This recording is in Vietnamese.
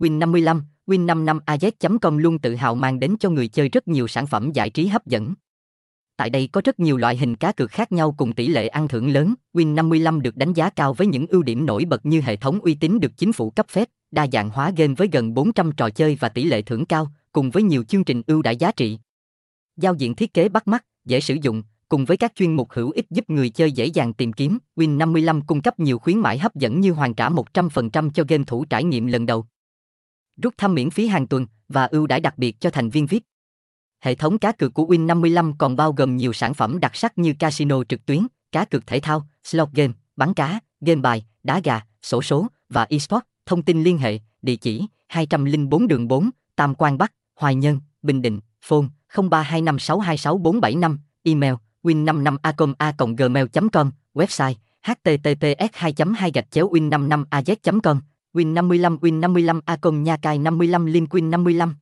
Win55, Win55az.com luôn tự hào mang đến cho người chơi rất nhiều sản phẩm giải trí hấp dẫn. Tại đây có rất nhiều loại hình cá cược khác nhau cùng tỷ lệ ăn thưởng lớn. Win55 được đánh giá cao với những ưu điểm nổi bật như hệ thống uy tín được chính phủ cấp phép, đa dạng hóa game với gần 400 trò chơi và tỷ lệ thưởng cao, cùng với nhiều chương trình ưu đãi giá trị. Giao diện thiết kế bắt mắt, dễ sử dụng, cùng với các chuyên mục hữu ích giúp người chơi dễ dàng tìm kiếm, Win55 cung cấp nhiều khuyến mãi hấp dẫn như hoàn trả 100% cho game thủ trải nghiệm lần đầu. Rút thăm miễn phí hàng tuần và ưu đãi đặc biệt cho thành viên VIP. Hệ thống cá cược của Win55 còn bao gồm nhiều sản phẩm đặc sắc như casino trực tuyến, cá cược thể thao, slot game, bắn cá, game bài, đá gà, sổ số và eSports. Thông tin liên hệ, địa chỉ 204 đường 4, Tam Quan Bắc, Hoài Nhân, Bình Định, phone 0325626475, email win55a.gmail.com, website https 2 2 gạch chéo win55az com Win55 Win55 A Acom Nha cài 55 Linh Win 55